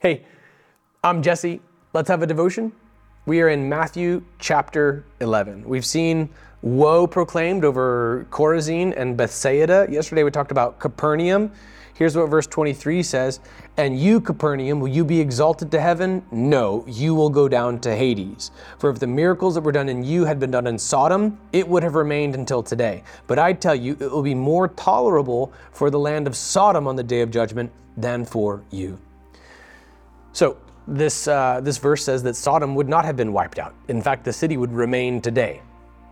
Hey, I'm Jesse. Let's have a devotion. We are in Matthew chapter 11. We've seen woe proclaimed over Chorazin and Bethsaida. Yesterday we talked about Capernaum. Here's what verse 23 says And you, Capernaum, will you be exalted to heaven? No, you will go down to Hades. For if the miracles that were done in you had been done in Sodom, it would have remained until today. But I tell you, it will be more tolerable for the land of Sodom on the day of judgment than for you. So, this, uh, this verse says that Sodom would not have been wiped out. In fact, the city would remain today.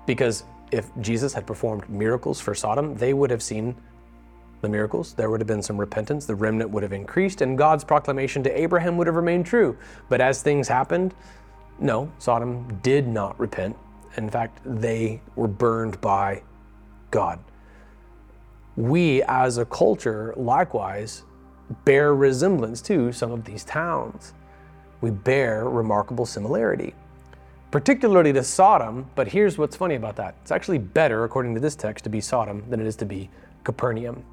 Because if Jesus had performed miracles for Sodom, they would have seen the miracles, there would have been some repentance, the remnant would have increased, and God's proclamation to Abraham would have remained true. But as things happened, no, Sodom did not repent. In fact, they were burned by God. We as a culture, likewise, bear resemblance to some of these towns. We bear remarkable similarity, particularly to Sodom. But here's what's funny about that it's actually better, according to this text, to be Sodom than it is to be Capernaum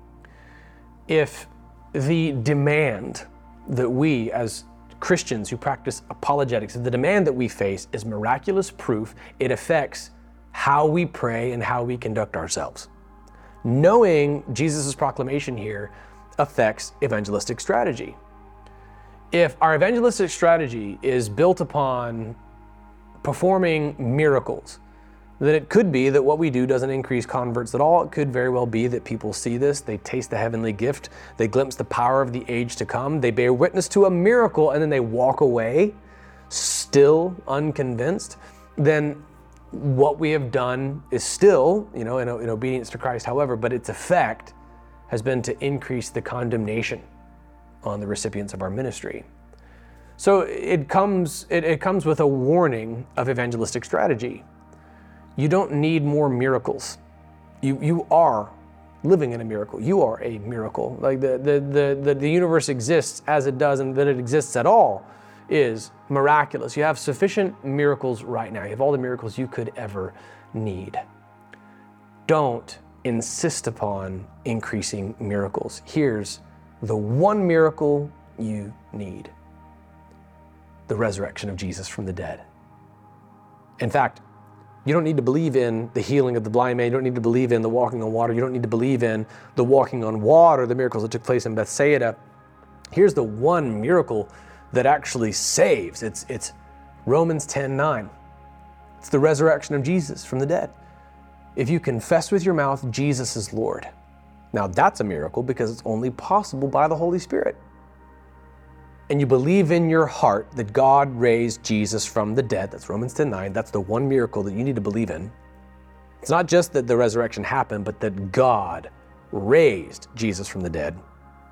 if the demand that we as Christians who practice apologetics, the demand that we face is miraculous proof, it affects how we pray and how we conduct ourselves. Knowing Jesus' proclamation here affects evangelistic strategy. If our evangelistic strategy is built upon performing miracles, then it could be that what we do doesn't increase converts at all. It could very well be that people see this, they taste the heavenly gift, they glimpse the power of the age to come, they bear witness to a miracle, and then they walk away still unconvinced. Then what we have done is still, you know, in, in obedience to Christ, however, but its effect has been to increase the condemnation on the recipients of our ministry. So it comes, it, it comes with a warning of evangelistic strategy you don't need more miracles. You, you are living in a miracle. You are a miracle. Like the, the, the, the, the universe exists as it does and that it exists at all is miraculous. You have sufficient miracles right now. You have all the miracles you could ever need. Don't insist upon increasing miracles. Here's the one miracle you need the resurrection of Jesus from the dead. In fact, you don't need to believe in the healing of the blind man. You don't need to believe in the walking on water. You don't need to believe in the walking on water, the miracles that took place in Bethsaida. Here's the one miracle that actually saves. It's, it's Romans 10 9. It's the resurrection of Jesus from the dead. If you confess with your mouth Jesus is Lord. Now that's a miracle because it's only possible by the Holy Spirit and you believe in your heart that God raised Jesus from the dead, that's Romans 10 9, that's the one miracle that you need to believe in. It's not just that the resurrection happened, but that God raised Jesus from the dead.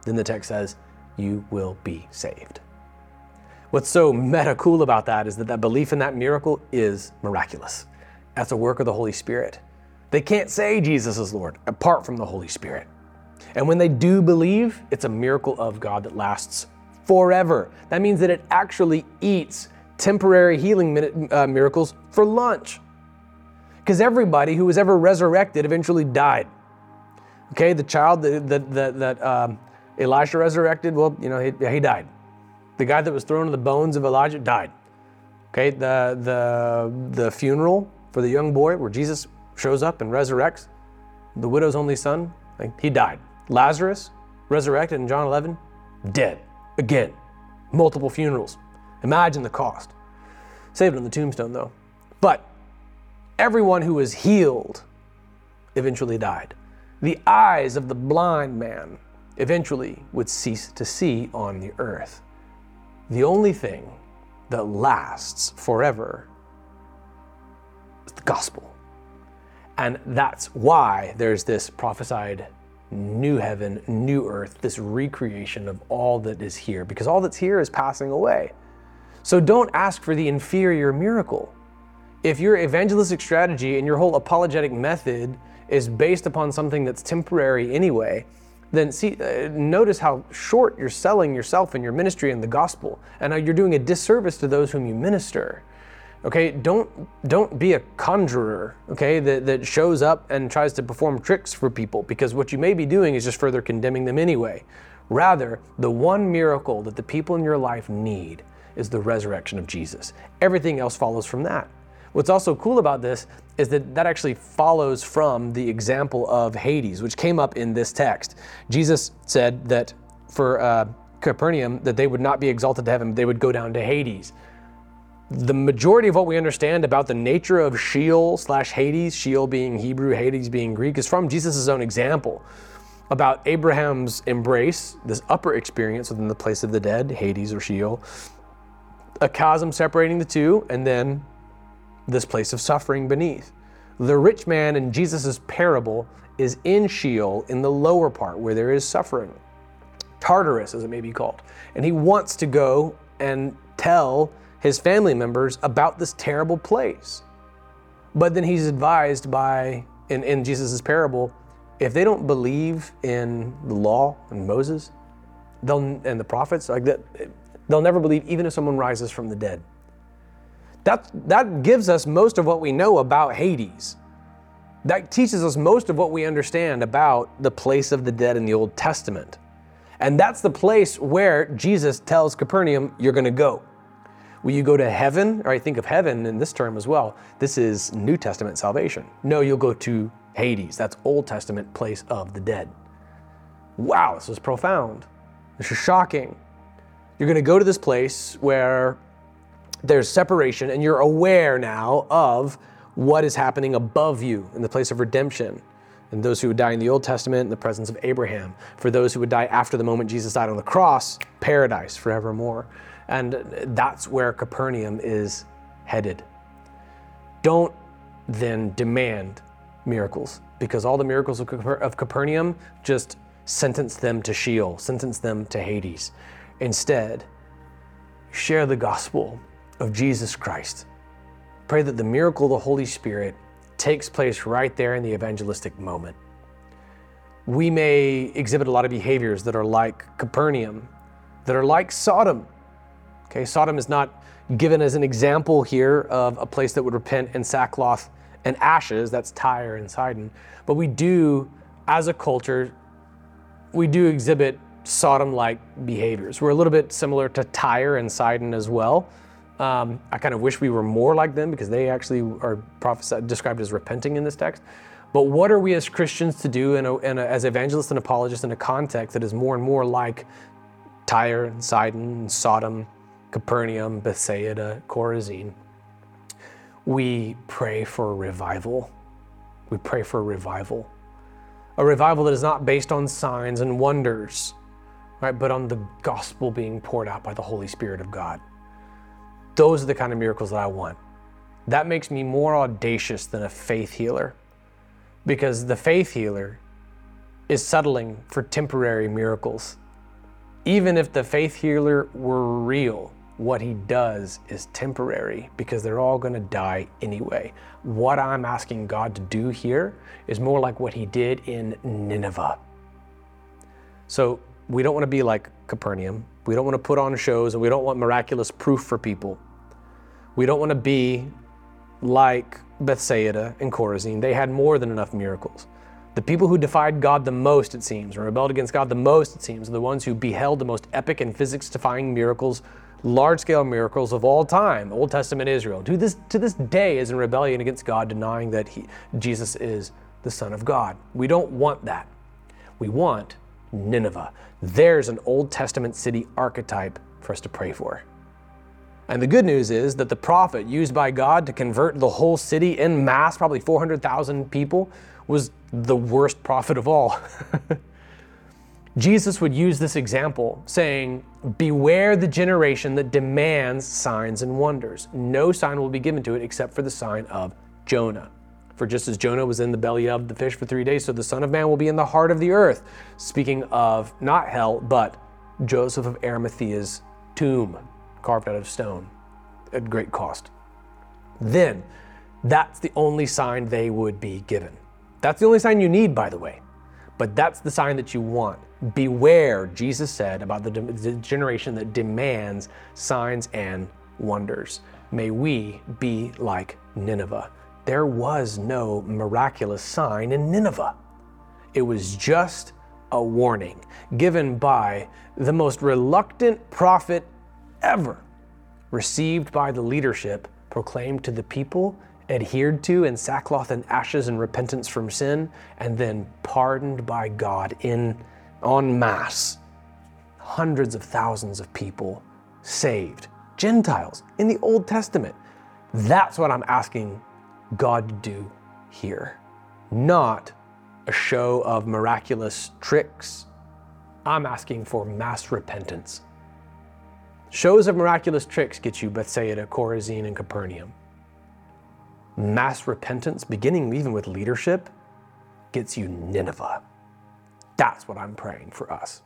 Then the text says, you will be saved. What's so meta cool about that is that that belief in that miracle is miraculous. That's a work of the Holy Spirit. They can't say Jesus is Lord apart from the Holy Spirit. And when they do believe, it's a miracle of God that lasts forever. That means that it actually eats temporary healing uh, miracles for lunch. Because everybody who was ever resurrected eventually died. Okay, the child that, that, that, that um, Elisha resurrected, well, you know, he, he died. The guy that was thrown in the bones of Elijah died. Okay, the, the, the funeral for the young boy where Jesus shows up and resurrects the widow's only son, like, he died. Lazarus, resurrected in John 11, dead. Again, multiple funerals. Imagine the cost. Saved on the tombstone, though. But everyone who was healed eventually died. The eyes of the blind man eventually would cease to see on the earth. The only thing that lasts forever is the gospel. And that's why there's this prophesied new heaven, new earth, this recreation of all that is here, because all that's here is passing away. So don't ask for the inferior miracle. If your evangelistic strategy and your whole apologetic method is based upon something that's temporary anyway, then see, uh, notice how short you're selling yourself and your ministry and the gospel, and how you're doing a disservice to those whom you minister. Okay, don't don't be a conjurer, okay, that, that shows up and tries to perform tricks for people because what you may be doing is just further condemning them anyway. Rather, the one miracle that the people in your life need is the resurrection of Jesus. Everything else follows from that. What's also cool about this is that that actually follows from the example of Hades, which came up in this text. Jesus said that for uh, Capernaum, that they would not be exalted to heaven, they would go down to Hades. The majority of what we understand about the nature of Sheol slash Hades, Sheol being Hebrew, Hades being Greek, is from Jesus' own example about Abraham's embrace, this upper experience within the place of the dead, Hades or Sheol, a chasm separating the two, and then this place of suffering beneath. The rich man in Jesus' parable is in Sheol in the lower part where there is suffering, Tartarus as it may be called. And he wants to go and tell his family members about this terrible place. But then he's advised by, in, in Jesus' parable, if they don't believe in the law and Moses, they'll and the prophets like that, they'll never believe even if someone rises from the dead. That that gives us most of what we know about Hades. That teaches us most of what we understand about the place of the dead in the Old Testament. And that's the place where Jesus tells Capernaum, you're going to go. Will you go to heaven? Or I think of heaven in this term as well. This is New Testament salvation. No, you'll go to Hades. That's Old Testament place of the dead. Wow, this is profound. This is shocking. You're going to go to this place where there's separation and you're aware now of what is happening above you in the place of redemption. And those who would die in the Old Testament in the presence of Abraham. For those who would die after the moment Jesus died on the cross, paradise forevermore. And that's where Capernaum is headed. Don't then demand miracles because all the miracles of, Capernaum just sentence them to Sheol, sentence them to Hades. Instead, share the gospel of Jesus Christ. Pray that the miracle of the Holy Spirit takes place right there in the evangelistic moment. We may exhibit a lot of behaviors that are like Capernaum, that are like Sodom. Okay, Sodom is not given as an example here of a place that would repent in sackcloth and ashes, that's Tyre and Sidon. But we do, as a culture, we do exhibit Sodom like behaviors. We're a little bit similar to Tyre and Sidon as well. Um, I kind of wish we were more like them because they actually are prophesied, described as repenting in this text. But what are we as Christians to do in a, in a, as evangelists and apologists in a context that is more and more like Tyre and Sidon and Sodom, Capernaum, Bethsaida, Chorazin? we pray for a revival. We pray for a revival. A revival that is not based on signs and wonders, right, but on the gospel being poured out by the Holy Spirit of God. Those are the kind of miracles that I want. That makes me more audacious than a faith healer because the faith healer is settling for temporary miracles. Even if the faith healer were real, what he does is temporary because they're all going to die anyway. What I'm asking God to do here is more like what he did in Nineveh. So we don't want to be like Capernaum. We don't want to put on shows and we don't want miraculous proof for people. We don't want to be like Bethsaida and Chorazin. They had more than enough miracles. The people who defied God the most, it seems, or rebelled against God the most, it seems, are the ones who beheld the most epic and physics defying miracles large scale miracles of all time, Old Testament Israel, to this, to this day is in rebellion against God, denying that he, Jesus is the Son of God. We don't want that. We want Nineveh. There's an Old Testament city archetype for us to pray for. And the good news is that the prophet used by God to convert the whole city in mass, probably 400,000 people, was the worst prophet of all. Jesus would use this example, saying, Beware the generation that demands signs and wonders. No sign will be given to it except for the sign of Jonah. For just as Jonah was in the belly of the fish for three days, so the Son of Man will be in the heart of the earth. Speaking of not hell, but Joseph of Arimathea's tomb, carved out of stone at great cost. Then, that's the only sign they would be given. That's the only sign you need, by the way. But that's the sign that you want. Beware, Jesus said, about the, de- the generation that demands signs and wonders. May we be like Nineveh. There was no miraculous sign in Nineveh. It was just a warning given by the most reluctant prophet ever, received by the leadership, proclaimed to the people, adhered to in sackcloth and ashes and repentance from sin, and then pardoned by God in en masse. Hundreds of thousands of people saved, Gentiles in the Old Testament. That's what I'm asking God to do here, not a show of miraculous tricks. I'm asking for mass repentance. Shows of miraculous tricks get you Bethsaida, Chorazin, and Capernaum. Mass repentance, beginning even with leadership, gets you Nineveh. That's what I'm praying for us.